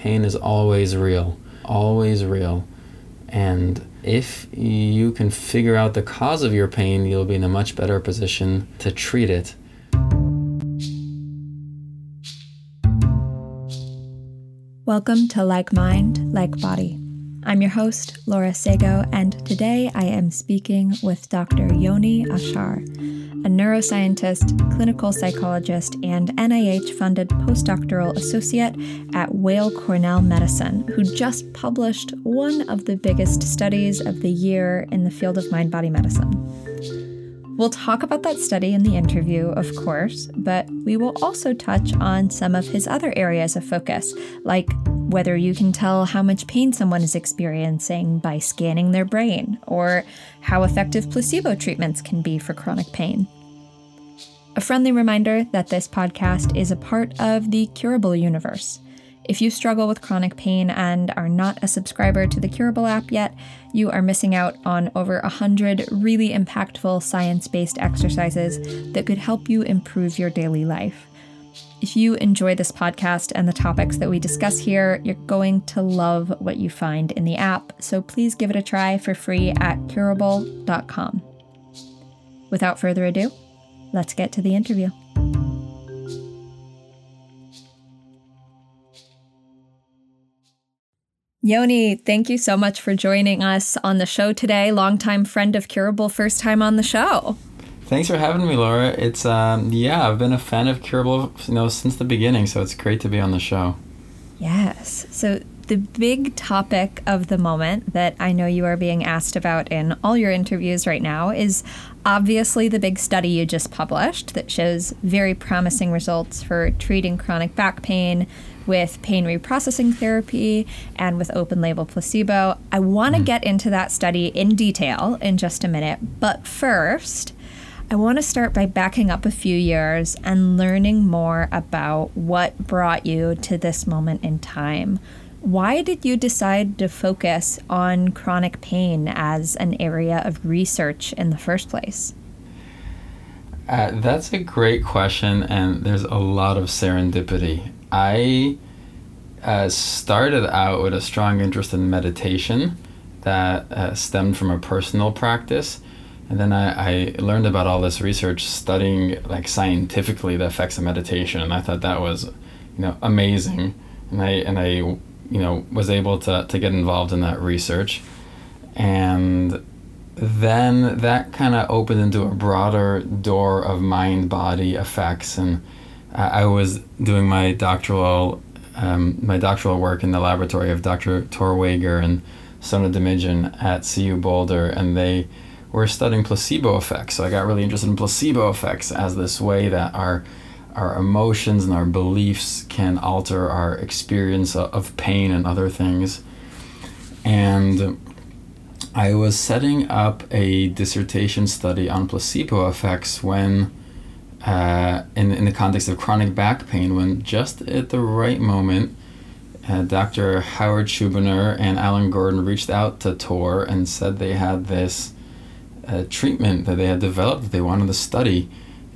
Pain is always real, always real. And if you can figure out the cause of your pain, you'll be in a much better position to treat it. Welcome to Like Mind, Like Body. I'm your host, Laura Seago, and today I am speaking with Dr. Yoni Ashar, a neuroscientist, clinical psychologist, and NIH funded postdoctoral associate at Weill Cornell Medicine, who just published one of the biggest studies of the year in the field of mind body medicine. We'll talk about that study in the interview, of course, but we will also touch on some of his other areas of focus, like whether you can tell how much pain someone is experiencing by scanning their brain, or how effective placebo treatments can be for chronic pain. A friendly reminder that this podcast is a part of the Curable universe. If you struggle with chronic pain and are not a subscriber to the Curable app yet, you are missing out on over 100 really impactful science based exercises that could help you improve your daily life. If you enjoy this podcast and the topics that we discuss here, you're going to love what you find in the app, so please give it a try for free at curable.com. Without further ado, let's get to the interview. Yoni, thank you so much for joining us on the show today. Longtime friend of Curable, first time on the show. Thanks for having me, Laura. It's um, yeah, I've been a fan of Curable, you know, since the beginning, so it's great to be on the show. Yes. So the big topic of the moment that I know you are being asked about in all your interviews right now is obviously the big study you just published that shows very promising results for treating chronic back pain with pain reprocessing therapy and with open label placebo. I want to mm. get into that study in detail in just a minute, but first, I want to start by backing up a few years and learning more about what brought you to this moment in time. Why did you decide to focus on chronic pain as an area of research in the first place? Uh, that's a great question, and there's a lot of serendipity. I uh, started out with a strong interest in meditation that uh, stemmed from a personal practice. And then I, I learned about all this research studying like scientifically the effects of meditation and i thought that was you know amazing. And i and i you know was able to, to get involved in that research. And then that kind of opened into a broader door of mind body effects and i was doing my doctoral um, my doctoral work in the laboratory of dr tor wager and sona Dimidjian at cu boulder and they we're studying placebo effects. So I got really interested in placebo effects as this way that our our emotions and our beliefs can alter our experience of pain and other things. And I was setting up a dissertation study on placebo effects when, uh, in, in the context of chronic back pain, when just at the right moment, uh, Dr. Howard Schubiner and Alan Gordon reached out to Tor and said they had this a treatment that they had developed that they wanted to study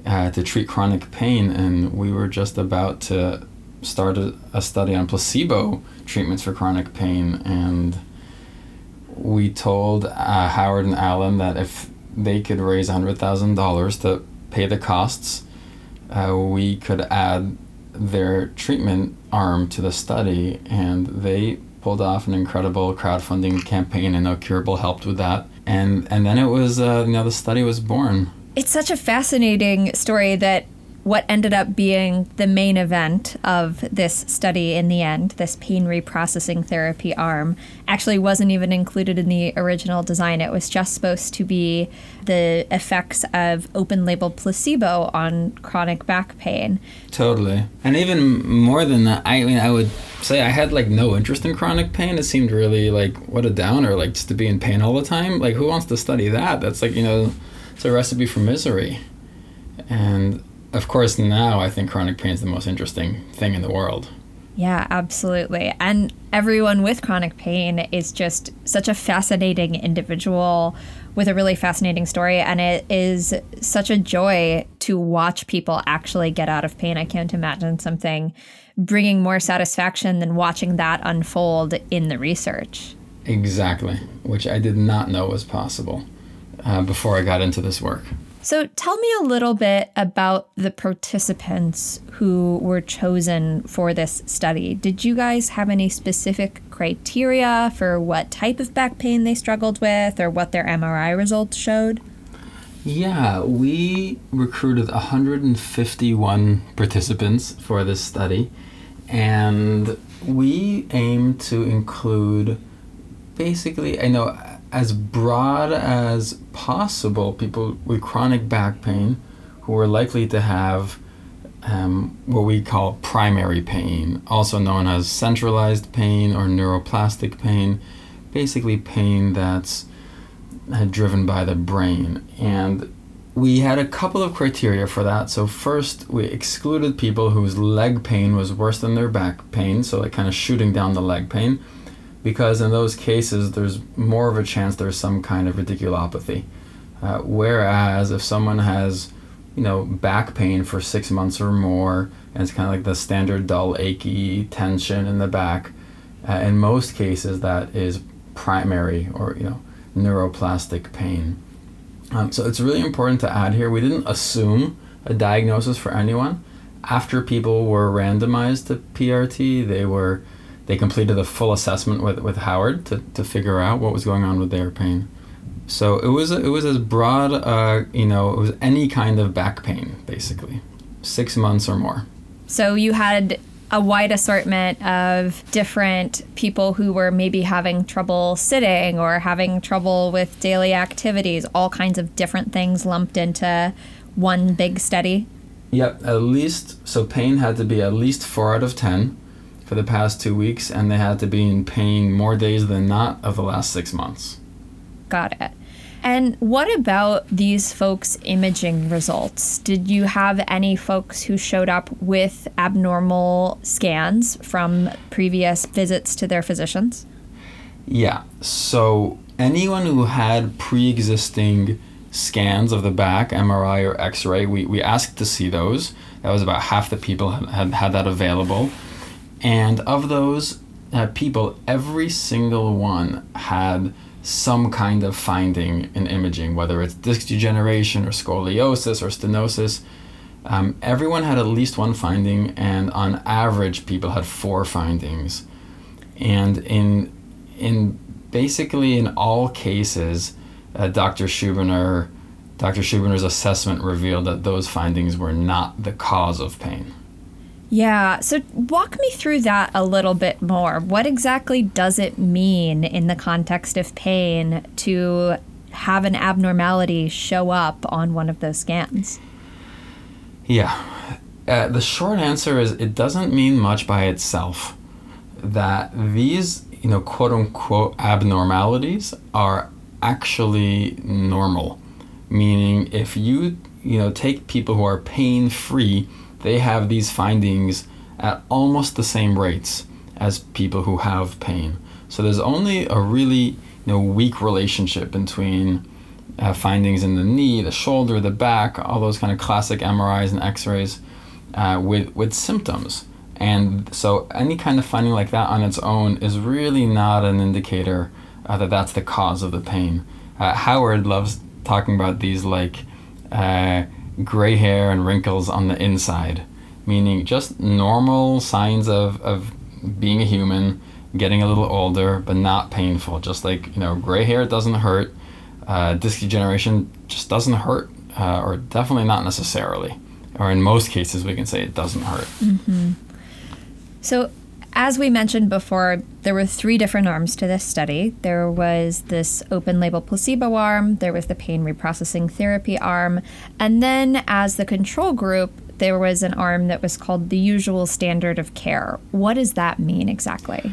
uh, to treat chronic pain, and we were just about to start a, a study on placebo treatments for chronic pain, and we told uh, Howard and Alan that if they could raise hundred thousand dollars to pay the costs, uh, we could add their treatment arm to the study, and they pulled off an incredible crowdfunding campaign, and Curable helped with that and and then it was uh, you know the study was born. It's such a fascinating story that what ended up being the main event of this study in the end, this pain reprocessing therapy arm, actually wasn't even included in the original design. It was just supposed to be the effects of open label placebo on chronic back pain. Totally. And even more than that, I mean, I would say I had like no interest in chronic pain. It seemed really like what a downer, like just to be in pain all the time. Like, who wants to study that? That's like, you know, it's a recipe for misery. And of course, now I think chronic pain is the most interesting thing in the world. Yeah, absolutely. And everyone with chronic pain is just such a fascinating individual with a really fascinating story. And it is such a joy to watch people actually get out of pain. I can't imagine something bringing more satisfaction than watching that unfold in the research. Exactly, which I did not know was possible uh, before I got into this work. So, tell me a little bit about the participants who were chosen for this study. Did you guys have any specific criteria for what type of back pain they struggled with or what their MRI results showed? Yeah, we recruited 151 participants for this study, and we aim to include basically, I know as broad as possible people with chronic back pain who are likely to have um, what we call primary pain, also known as centralized pain or neuroplastic pain, basically pain that's uh, driven by the brain. And we had a couple of criteria for that. So, first, we excluded people whose leg pain was worse than their back pain, so like kind of shooting down the leg pain because in those cases there's more of a chance there's some kind of radiculopathy. Uh, whereas if someone has, you know, back pain for six months or more, and it's kind of like the standard dull, achy tension in the back, uh, in most cases that is primary or you know neuroplastic pain. Um, so it's really important to add here. We didn't assume a diagnosis for anyone. After people were randomized to PRT, they were they completed a full assessment with, with Howard to, to figure out what was going on with their pain. So it was it was as broad, uh, you know, it was any kind of back pain basically, six months or more. So you had a wide assortment of different people who were maybe having trouble sitting or having trouble with daily activities, all kinds of different things lumped into one big study. Yep, at least so pain had to be at least four out of ten for the past two weeks, and they had to be in pain more days than not of the last six months. Got it. And what about these folks' imaging results? Did you have any folks who showed up with abnormal scans from previous visits to their physicians? Yeah. So anyone who had pre existing scans of the back, MRI or X ray, we, we asked to see those. That was about half the people had, had, had that available. And of those uh, people, every single one had some kind of finding in imaging, whether it's disc degeneration or scoliosis or stenosis. Um, everyone had at least one finding, and on average, people had four findings. And in in basically in all cases, uh, Dr. Schubiner, Dr. Schubiner's assessment revealed that those findings were not the cause of pain. Yeah, so walk me through that a little bit more. What exactly does it mean in the context of pain to have an abnormality show up on one of those scans? Yeah. Uh, the short answer is it doesn't mean much by itself. That these, you know, quote unquote abnormalities are actually normal. Meaning, if you, you know, take people who are pain free they have these findings at almost the same rates as people who have pain. So there's only a really you know weak relationship between uh, findings in the knee, the shoulder, the back, all those kind of classic MRIs and X-rays uh, with with symptoms. And so any kind of finding like that on its own is really not an indicator uh, that that's the cause of the pain. Uh, Howard loves talking about these like uh, gray hair and wrinkles on the inside, meaning just normal signs of, of being a human, getting a little older, but not painful. Just like, you know, gray hair doesn't hurt, uh, disc degeneration just doesn't hurt, uh, or definitely not necessarily. Or in most cases, we can say it doesn't hurt. Mm-hmm. So, as we mentioned before, there were three different arms to this study. There was this open label placebo arm, there was the pain reprocessing therapy arm, and then as the control group, there was an arm that was called the usual standard of care. What does that mean exactly?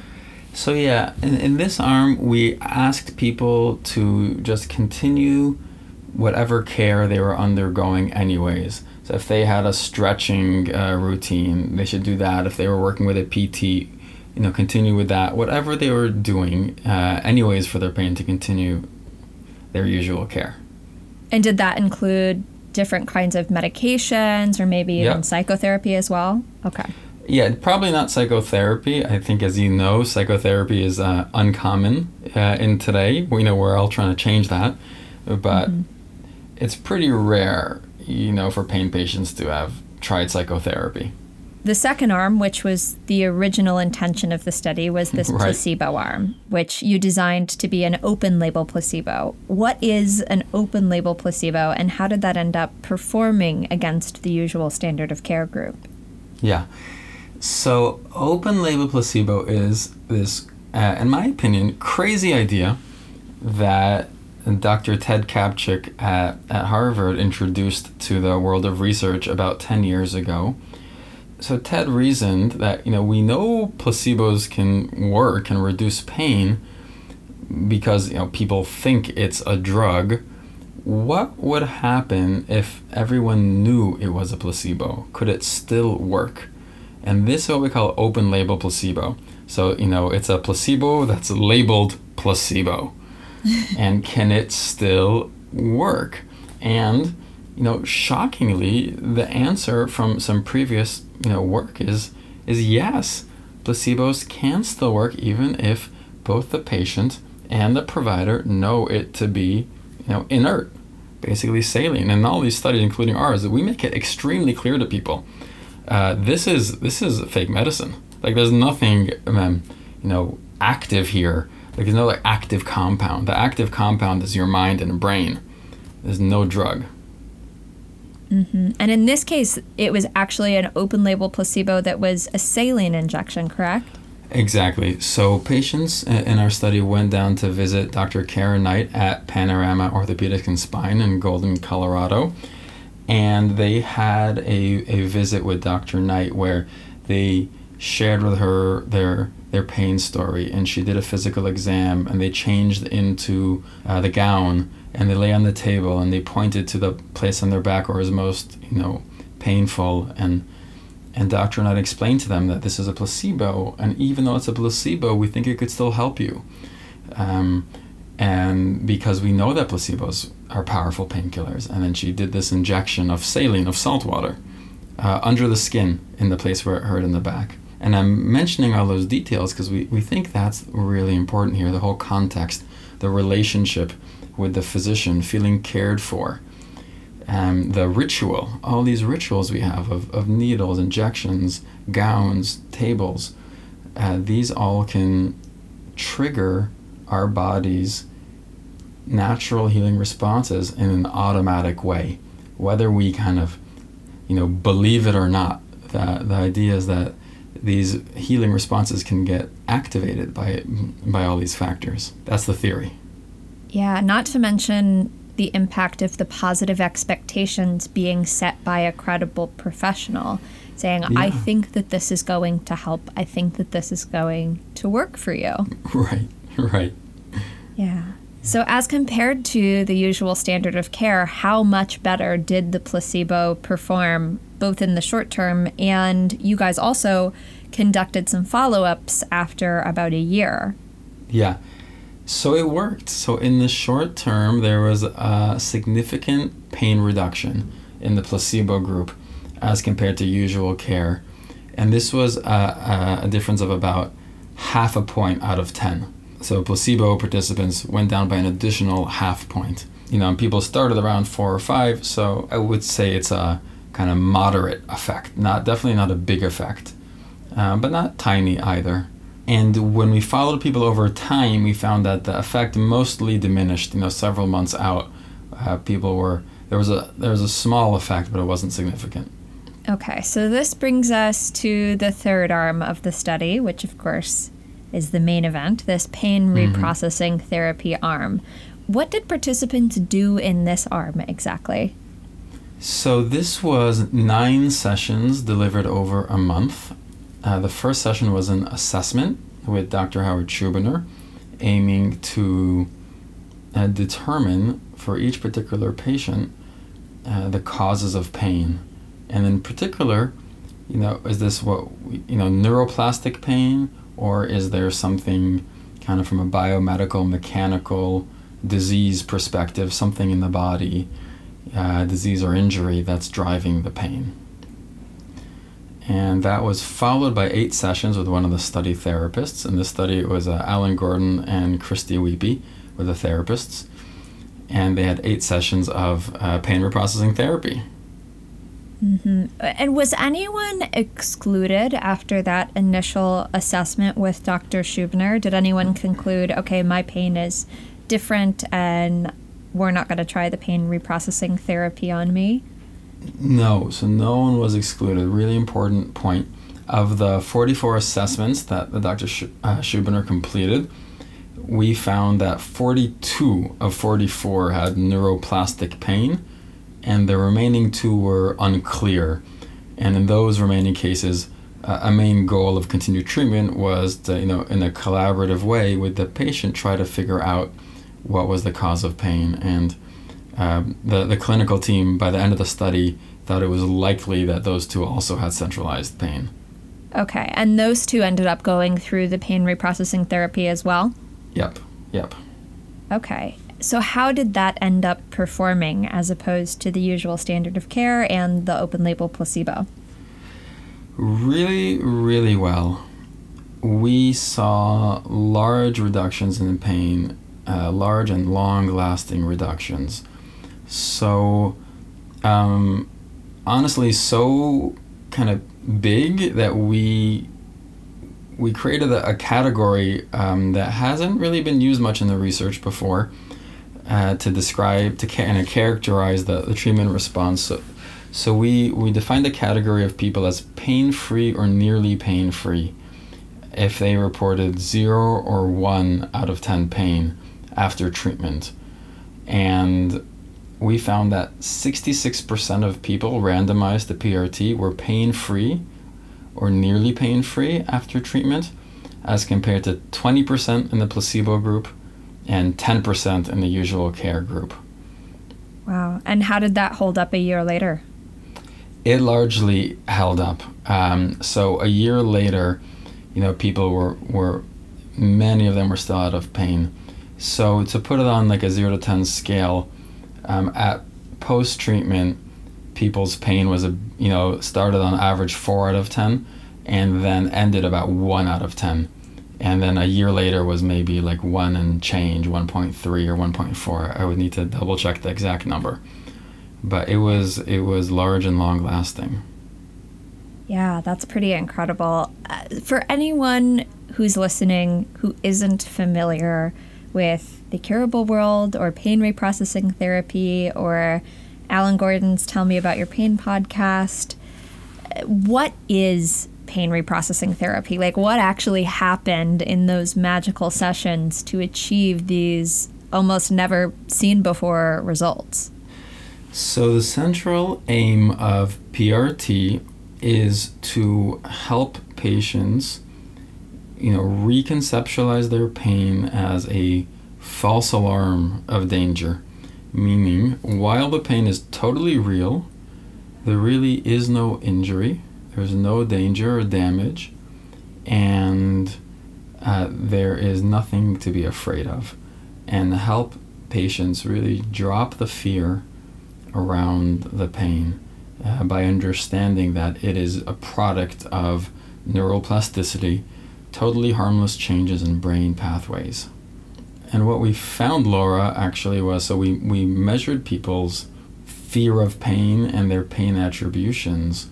So, yeah, in, in this arm, we asked people to just continue whatever care they were undergoing, anyways. If they had a stretching uh, routine, they should do that. If they were working with a PT, you know, continue with that. Whatever they were doing, uh, anyways, for their pain to continue their usual care. And did that include different kinds of medications or maybe yep. even psychotherapy as well? Okay. Yeah, probably not psychotherapy. I think, as you know, psychotherapy is uh, uncommon uh, in today. We know we're all trying to change that, but mm-hmm. it's pretty rare, you know, for pain patients to have tried psychotherapy. The second arm, which was the original intention of the study, was this right. placebo arm, which you designed to be an open label placebo. What is an open label placebo, and how did that end up performing against the usual standard of care group? Yeah. So, open label placebo is this, uh, in my opinion, crazy idea that Dr. Ted Kaptchuk at, at Harvard introduced to the world of research about 10 years ago so Ted reasoned that you know we know placebos can work and reduce pain because you know people think it's a drug. What would happen if everyone knew it was a placebo? Could it still work? And this is what we call open label placebo. So, you know, it's a placebo that's labeled placebo. and can it still work? And, you know, shockingly, the answer from some previous you know work is is yes. Placebos can still work even if both the patient and the provider know it to be you know inert basically saline. And all these studies including ours we make it extremely clear to people uh, this is this is fake medicine. Like there's nothing um, you know active here like there's no like active compound the active compound is your mind and brain there's no drug Mm-hmm. And in this case, it was actually an open label placebo that was a saline injection, correct? Exactly. So patients in our study went down to visit Dr. Karen Knight at Panorama Orthopedic and Spine in Golden, Colorado. And they had a, a visit with Dr. Knight where they shared with her their their pain story and she did a physical exam and they changed into uh, the gown and they lay on the table and they pointed to the place on their back where it was most you know painful and and Dr. Knight explained to them that this is a placebo and even though it's a placebo we think it could still help you um, and because we know that placebos are powerful painkillers and then she did this injection of saline of salt water uh, under the skin in the place where it hurt in the back and i'm mentioning all those details because we, we think that's really important here the whole context the relationship with the physician, feeling cared for. Um, the ritual, all these rituals we have of, of needles, injections, gowns, tables, uh, these all can trigger our body's natural healing responses in an automatic way, whether we kind of, you know, believe it or not. The, the idea is that these healing responses can get activated by by all these factors. That's the theory. Yeah, not to mention the impact of the positive expectations being set by a credible professional saying, yeah. I think that this is going to help. I think that this is going to work for you. Right, right. Yeah. So, as compared to the usual standard of care, how much better did the placebo perform, both in the short term and you guys also conducted some follow ups after about a year? Yeah. So it worked. So in the short term, there was a significant pain reduction in the placebo group as compared to usual care. And this was a, a, difference of about half a point out of 10. So placebo participants went down by an additional half point. You know, people started around four or five, so I would say it's a kind of moderate effect. Not definitely not a big effect, uh, but not tiny either. And when we followed people over time, we found that the effect mostly diminished. You know, several months out, uh, people were there was a there was a small effect, but it wasn't significant. Okay, so this brings us to the third arm of the study, which of course is the main event. This pain mm-hmm. reprocessing mm-hmm. therapy arm. What did participants do in this arm exactly? So this was nine sessions delivered over a month uh, the first session was an assessment with Dr. Howard Schubiner, aiming to uh, determine for each particular patient uh, the causes of pain. And in particular, you know, is this what, you know, neuroplastic pain, or is there something kind of from a biomedical, mechanical disease perspective, something in the body, uh, disease or injury that's driving the pain? And that was followed by eight sessions with one of the study therapists. In this study, it was uh, Alan Gordon and Christie Uipi were the therapists. And they had eight sessions of uh, pain reprocessing therapy. Mm-hmm. And was anyone excluded after that initial assessment with Dr. Schubiner? Did anyone conclude, okay, my pain is different and we're not going to try the pain reprocessing therapy on me? No, so no one was excluded. Really important point. Of the 44 assessments that the Dr. Sh- uh, Schubiner completed, we found that 42 of 44 had neuroplastic pain and the remaining two were unclear. And in those remaining cases, uh, a main goal of continued treatment was to, you know, in a collaborative way with the patient, try to figure out what was the cause of pain. And um, the, the clinical team, by the end of the study, thought it was likely that those two also had centralized pain. Okay, and those two ended up going through the pain reprocessing therapy as well? Yep, yep. Okay. So, how did that end up performing as opposed to the usual standard of care and the open label placebo? Really, really well. We saw large reductions in pain, uh, large and long lasting reductions. So, um, honestly, so kind of big that we we created a, a category um, that hasn't really been used much in the research before uh, to describe to kind of characterize the, the treatment response. So, so we we defined the category of people as pain free or nearly pain free if they reported zero or one out of ten pain after treatment, and we found that 66% of people randomized to PRT were pain free or nearly pain free after treatment, as compared to 20% in the placebo group and 10% in the usual care group. Wow. And how did that hold up a year later? It largely held up. Um, so a year later, you know, people were, were, many of them were still out of pain. So to put it on like a 0 to 10 scale, um, at post treatment, people's pain was a you know started on average four out of ten, and then ended about one out of ten, and then a year later was maybe like one and change, one point three or one point four. I would need to double check the exact number, but it was it was large and long lasting. Yeah, that's pretty incredible. Uh, for anyone who's listening who isn't familiar with the curable world or pain reprocessing therapy or Alan Gordon's Tell Me About Your Pain podcast. What is pain reprocessing therapy? Like, what actually happened in those magical sessions to achieve these almost never seen before results? So, the central aim of PRT is to help patients, you know, reconceptualize their pain as a false alarm of danger, meaning while the pain is totally real, there really is no injury, there's no danger or damage, and uh, there is nothing to be afraid of. And help patients really drop the fear around the pain uh, by understanding that it is a product of neuroplasticity, totally harmless changes in brain pathways. And what we found, Laura, actually was so we, we measured people's fear of pain and their pain attributions.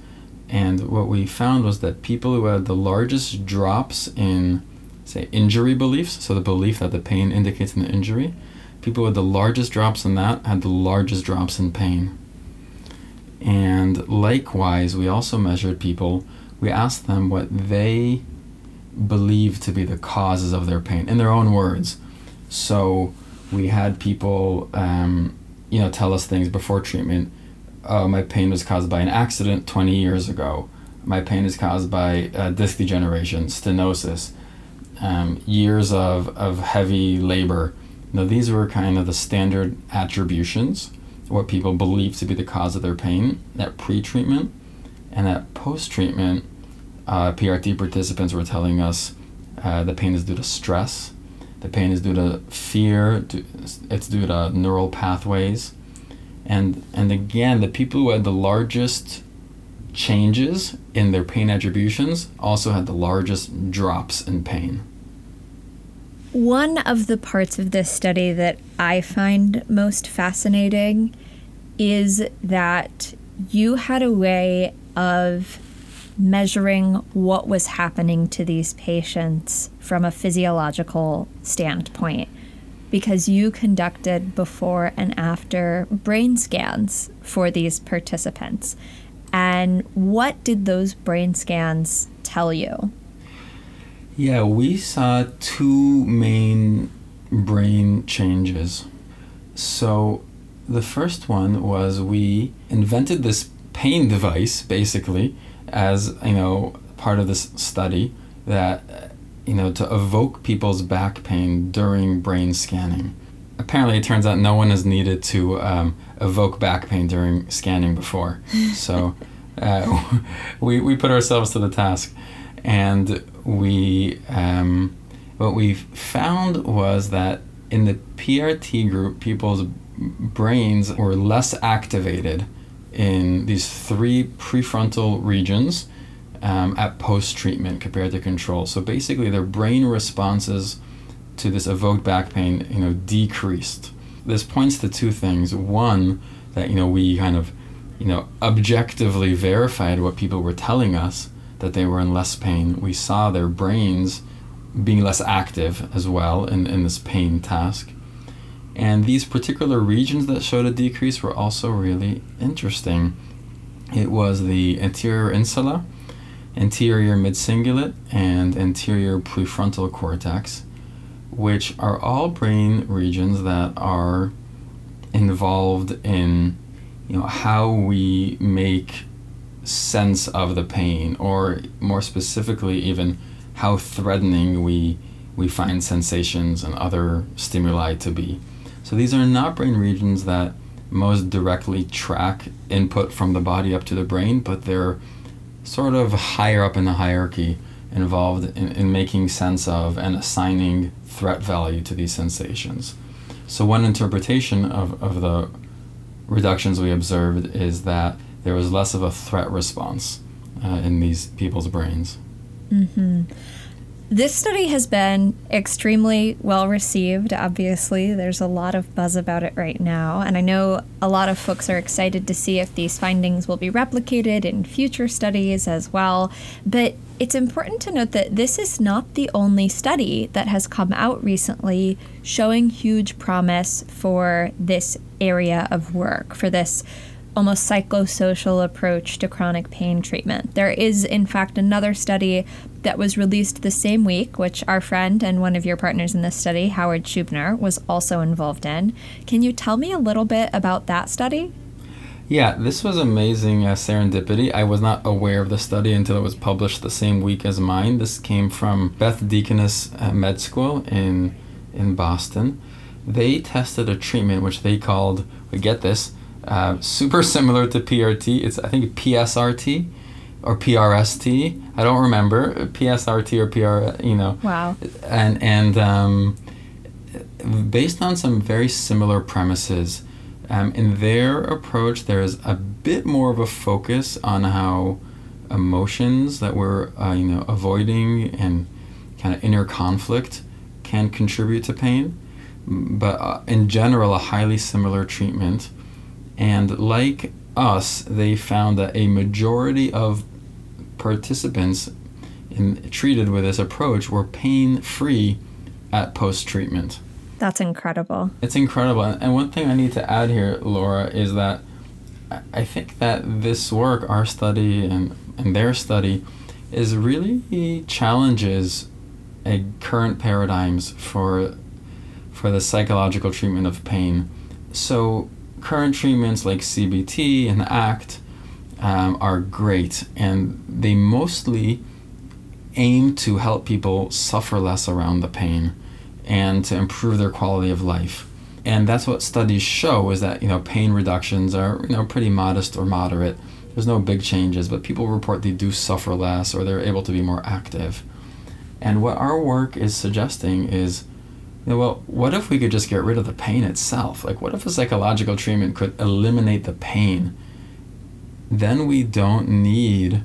And what we found was that people who had the largest drops in, say, injury beliefs, so the belief that the pain indicates an injury, people with the largest drops in that had the largest drops in pain. And likewise, we also measured people, we asked them what they believe to be the causes of their pain in their own words. So we had people, um, you know, tell us things before treatment. Oh, my pain was caused by an accident 20 years ago. My pain is caused by uh, disc degeneration, stenosis, um, years of, of heavy labor. Now, these were kind of the standard attributions, what people believe to be the cause of their pain at pre treatment. And at post treatment, uh, PRT participants were telling us uh, the pain is due to stress, the pain is due to fear, it's due to neural pathways. And, and again, the people who had the largest changes in their pain attributions also had the largest drops in pain. One of the parts of this study that I find most fascinating is that you had a way of measuring what was happening to these patients from a physiological standpoint because you conducted before and after brain scans for these participants. And what did those brain scans tell you? Yeah, we saw two main brain changes. So, the first one was we invented this pain device, basically, as you know, part of this study that you know to evoke people's back pain during brain scanning. Apparently, it turns out no one has needed to um, evoke back pain during scanning before, so uh, we we put ourselves to the task, and we um, what we found was that in the PRT group, people's brains were less activated in these three prefrontal regions um, at post treatment compared to control. So basically, their brain responses to this evoked back pain, you know, decreased. This points to two things. One, that you know we kind of, you know, objectively verified what people were telling us that they were in less pain. We saw their brains being less active as well in, in this pain task. And these particular regions that showed a decrease were also really interesting. It was the anterior insula, anterior midcingulate, and anterior prefrontal cortex, which are all brain regions that are involved in you know how we make sense of the pain or more specifically even how threatening we we find sensations and other stimuli to be so these are not brain regions that most directly track input from the body up to the brain, but they're sort of higher up in the hierarchy involved in, in making sense of and assigning threat value to these sensations. So, one interpretation of, of the reductions we observed is that there was less of a threat response uh, in these people's brains. Mm-hmm. This study has been extremely well received. Obviously, there's a lot of buzz about it right now, and I know a lot of folks are excited to see if these findings will be replicated in future studies as well. But it's important to note that this is not the only study that has come out recently showing huge promise for this area of work, for this almost psychosocial approach to chronic pain treatment. There is, in fact, another study that was released the same week, which our friend and one of your partners in this study, Howard Schubiner, was also involved in. Can you tell me a little bit about that study? Yeah, this was amazing uh, serendipity. I was not aware of the study until it was published the same week as mine. This came from Beth Deaconess uh, Med School in in Boston. They tested a treatment which they called, we get this, uh, super similar to PRT. It's I think PSRT or PRST. I don't remember PSRT or PR. You know. Wow. And and um, based on some very similar premises, um, in their approach, there's a bit more of a focus on how emotions that we're uh, you know avoiding and kind of inner conflict can contribute to pain. But uh, in general, a highly similar treatment and like us, they found that a majority of participants in, treated with this approach were pain free at post treatment. That's incredible. It's incredible. And one thing I need to add here, Laura, is that I think that this work, our study and, and their study, is really challenges a current paradigms for for the psychological treatment of pain. So current treatments like CBT and ACT um, are great, and they mostly aim to help people suffer less around the pain and to improve their quality of life. And that's what studies show is that you know pain reductions are you know pretty modest or moderate. There's no big changes, but people report they do suffer less or they're able to be more active. And what our work is suggesting is well, what if we could just get rid of the pain itself? Like, what if a psychological treatment could eliminate the pain then we don't need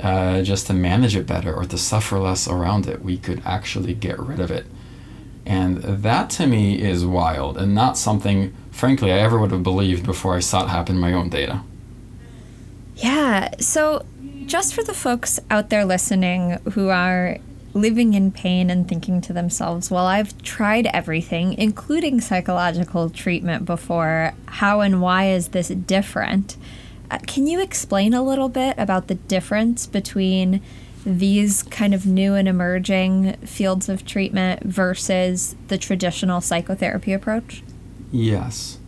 uh, just to manage it better or to suffer less around it. We could actually get rid of it. And that to me is wild and not something, frankly, I ever would have believed before I saw it happen in my own data. Yeah. So, just for the folks out there listening who are living in pain and thinking to themselves, well, I've tried everything, including psychological treatment before, how and why is this different? Uh, can you explain a little bit about the difference between these kind of new and emerging fields of treatment versus the traditional psychotherapy approach? Yes.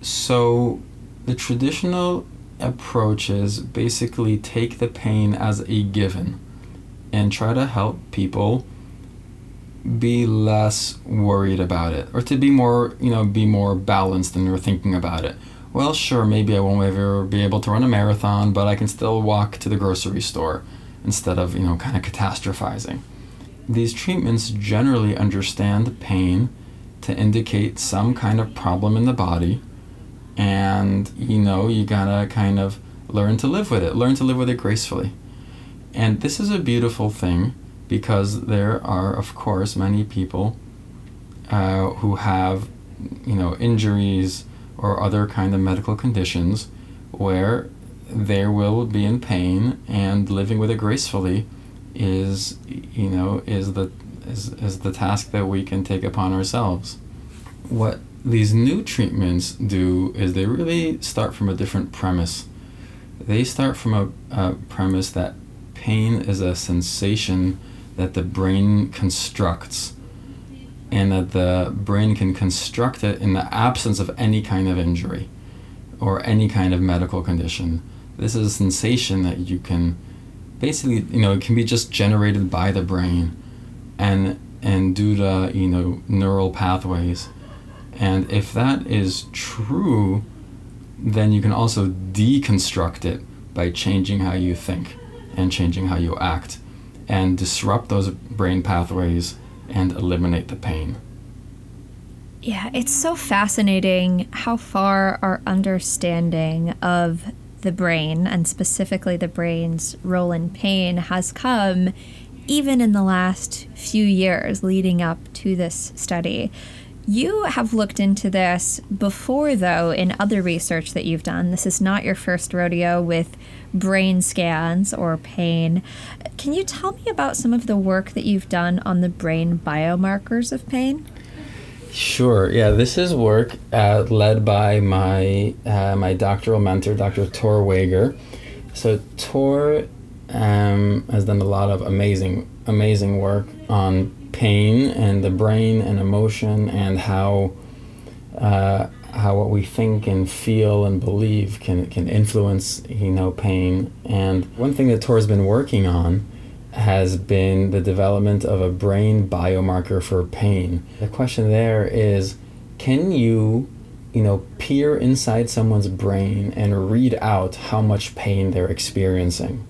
So, the traditional approaches basically take the pain as a given and try to help people be less worried about it or to be more, you know, be more balanced in their thinking about it well, sure, maybe I won't ever be able to run a marathon, but I can still walk to the grocery store instead of, you know, kind of catastrophizing. These treatments generally understand pain to indicate some kind of problem in the body, and you know, you gotta kind of learn to live with it, learn to live with it gracefully. And this is a beautiful thing because there are, of course, many people uh, who have, you know, injuries or other kind of medical conditions where they will be in pain and living with it gracefully is you know is the is, is the task that we can take upon ourselves. What these new treatments do is they really start from a different premise. They start from a, a premise that pain is a sensation that the brain constructs and that the brain can construct it in the absence of any kind of injury or any kind of medical condition. This is a sensation that you can basically, you know, it can be just generated by the brain and and due to, you know, neural pathways. And if that is true, then you can also deconstruct it by changing how you think and changing how you act and disrupt those brain pathways and eliminate the pain. Yeah, it's so fascinating how far our understanding of the brain, and specifically the brain's role in pain, has come even in the last few years leading up to this study. You have looked into this before, though, in other research that you've done. This is not your first rodeo with brain scans or pain. Can you tell me about some of the work that you've done on the brain biomarkers of pain? Sure. Yeah, this is work uh, led by my uh, my doctoral mentor, Dr. Tor Wager. So Tor um, has done a lot of amazing amazing work on pain and the brain and emotion and how uh, how what we think and feel and believe can can influence you know pain. And one thing that Tor's been working on has been the development of a brain biomarker for pain. The question there is, can you you know peer inside someone's brain and read out how much pain they're experiencing?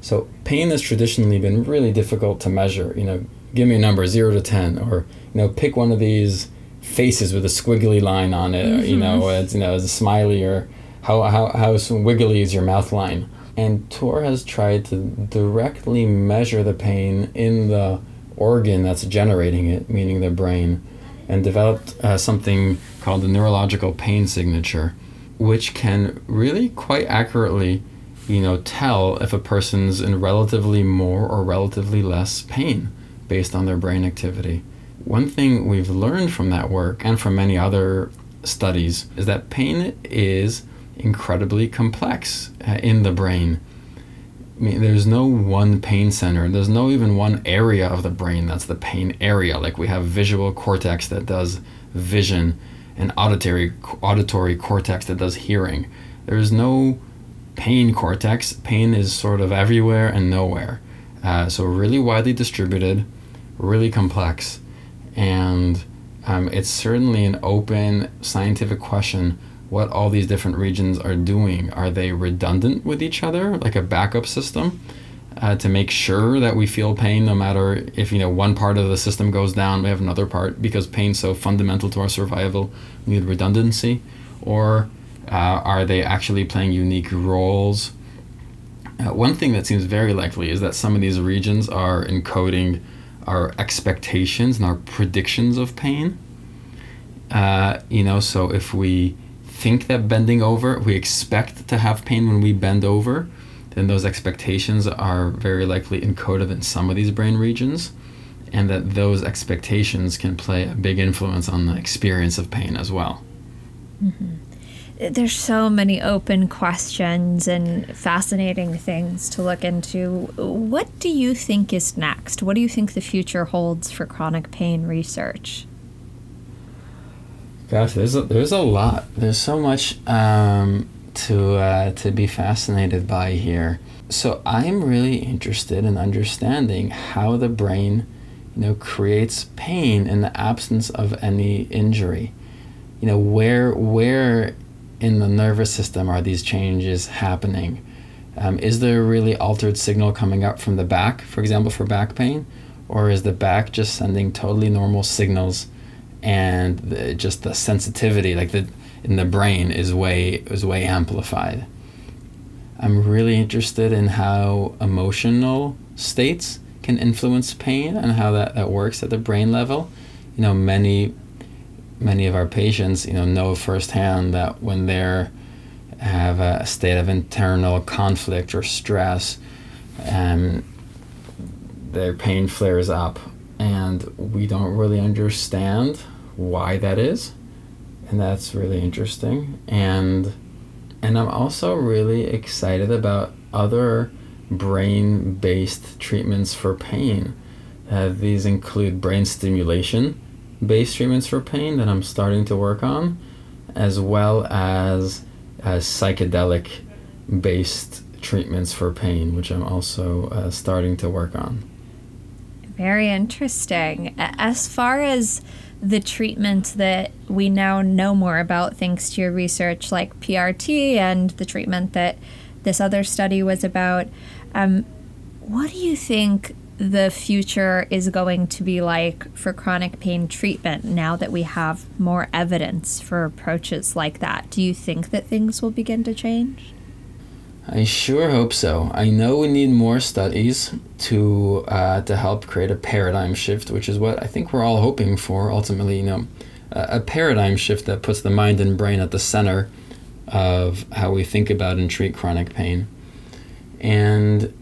So pain has traditionally been really difficult to measure. You know, give me a number zero to ten, or you know, pick one of these faces with a squiggly line on it. Mm-hmm. Or, you know, it's you know, as a smiley, or how how how wiggly is your mouth line? And Tor has tried to directly measure the pain in the organ that's generating it, meaning the brain, and developed uh, something called the neurological pain signature, which can really quite accurately you know, tell if a person's in relatively more or relatively less pain based on their brain activity. One thing we've learned from that work and from many other studies is that pain is incredibly complex uh, in the brain. I mean, there's no one pain center. There's no even one area of the brain that's the pain area. Like we have visual cortex that does vision, and auditory auditory cortex that does hearing. There's no pain cortex. Pain is sort of everywhere and nowhere. Uh, so really widely distributed, really complex, and um, it's certainly an open scientific question what all these different regions are doing. Are they redundant with each other, like a backup system, uh, to make sure that we feel pain no matter if you know one part of the system goes down, we have another part because pain's so fundamental to our survival. We need redundancy, or Uh, are they actually playing unique roles? Uh, one thing that seems very likely is that some of these regions are encoding our expectations and our predictions of pain. Uh, you know, so if we think that bending over, we expect to have pain when we bend over, then those expectations are very likely encoded in some of these brain regions, and that those expectations can play a big influence on the experience of pain as well. Mm-hmm there's so many open questions and fascinating things to look into. What do you think is next? What do you think the future holds for chronic pain research? Gosh, there's a, there's a lot. There's so much um, to uh, to be fascinated by here. So I'm really interested in understanding how the brain, you know, creates pain in the absence of any injury. You know, where where in the nervous system are these changes happening? Um, is there a really altered signal coming up from the back, for example, for back pain? Or is the back just sending totally normal signals and the, just the sensitivity, like the in the brain, is way is way amplified? I'm really interested in how emotional states can influence pain and how that, that works at the brain level. You know, many many of our patients, you know, know firsthand that when they're have a state of internal conflict or stress, um, their pain flares up, and we don't really understand why that is, and that's really interesting. And and I'm also really excited about other brain-based treatments for pain. Uh, these include brain stimulation based treatments for pain that I'm starting to work on, as well as, as psychedelic based treatments for pain, which I'm also uh, starting to work on. Very interesting. As far as the treatment that we now know more about thanks to your research, like PRT and the treatment that this other study was about, um, what do you think the future is going to be like for chronic pain treatment now that we have more evidence for approaches like that? Do you think that things will begin to change? I sure hope so. I know we need more studies to uh, to help create a paradigm shift, which is what I think we're all hoping for. Ultimately, you know, a paradigm shift that puts the mind and brain at the center of how we think about and treat chronic pain. And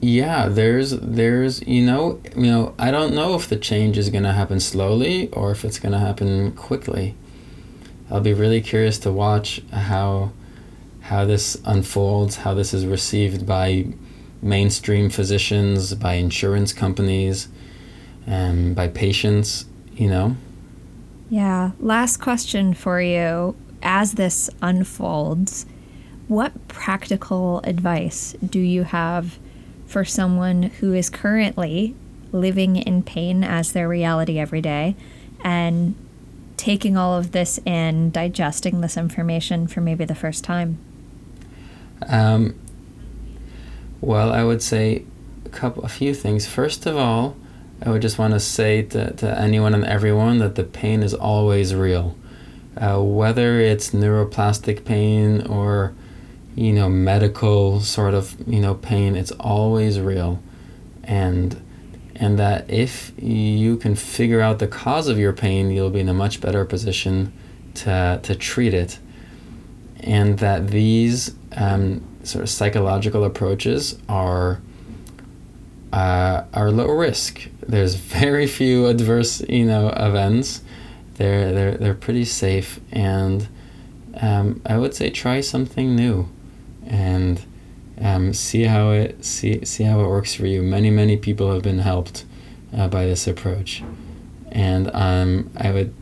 yeah there's there's you know you know i don't know if the change is going to happen slowly or if it's going to happen quickly. I'll be really curious to watch how how this unfolds how this is received by mainstream physicians by insurance companies and by patients you know? Yeah last question for you. As this unfolds what practical advice do you have for someone who is currently living in pain as their reality every day and taking all of this in, digesting this information for maybe the first time? Um, well, I would say a couple, a few things. First of all, I would just want to say to, to anyone and everyone that the pain is always real. Uh, whether it's neuroplastic pain or you know medical sort of you know pain it's always real. And and that if you can figure out the cause of your pain you'll be in a much better position to to treat it. And that these um, sort of psychological approaches are uh, are low risk. There's very few adverse you know events. They're they're, they're pretty safe. And um, I would say try something new and um, see how it see see how it works for you. Many many people have been helped uh, by this approach, and um, I would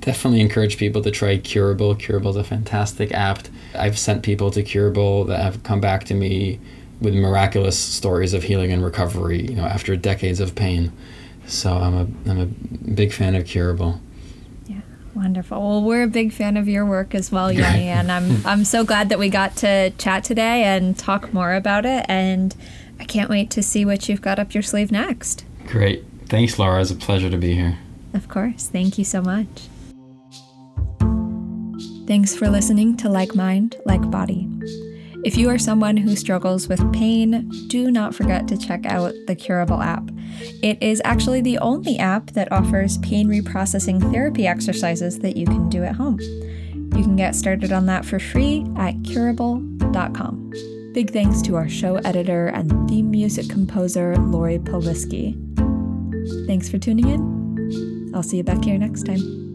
definitely encourage people to try Curable. Curable is a fantastic app. I've sent people to Curable that have come back to me with miraculous stories of healing and recovery. You know, after decades of pain. So I'm a I'm a big fan of Curable. Wonderful. Well, we're a big fan of your work as well, Yoni, and I'm I'm so glad that we got to chat today and talk more about it. And I can't wait to see what you've got up your sleeve next. Great. Thanks, Laura. It's a pleasure to be here. Of course. Thank you so much. Thanks for listening to Like Mind, Like Body. If you are someone who struggles with pain, do not forget to check out the Curable app. It is actually the only app that offers pain reprocessing therapy exercises that you can do at home. You can get started on that for free at curable.com. Big thanks to our show editor and theme music composer, Lori Poliski. Thanks for tuning in. I'll see you back here next time.